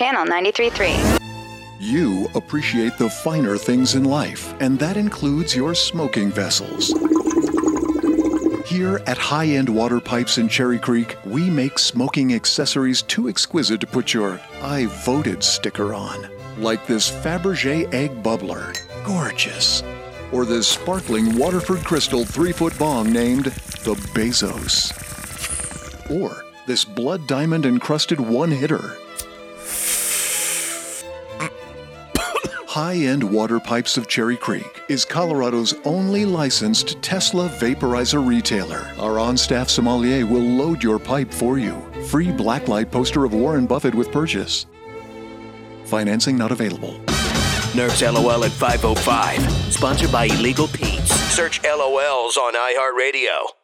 Channel 93.3. You appreciate the finer things in life, and that includes your smoking vessels. Here at High End Water Pipes in Cherry Creek, we make smoking accessories too exquisite to put your I voted sticker on. Like this Fabergé egg bubbler. Gorgeous. Or this sparkling Waterford Crystal three foot bong named the Bezos. Or this blood diamond encrusted one hitter. High End Water Pipes of Cherry Creek is Colorado's only licensed Tesla vaporizer retailer. Our on staff sommelier will load your pipe for you. Free blacklight poster of Warren Buffett with purchase. Financing not available. Nerf's LOL at 505. Sponsored by Illegal Pete's. Search LOLs on iHeartRadio.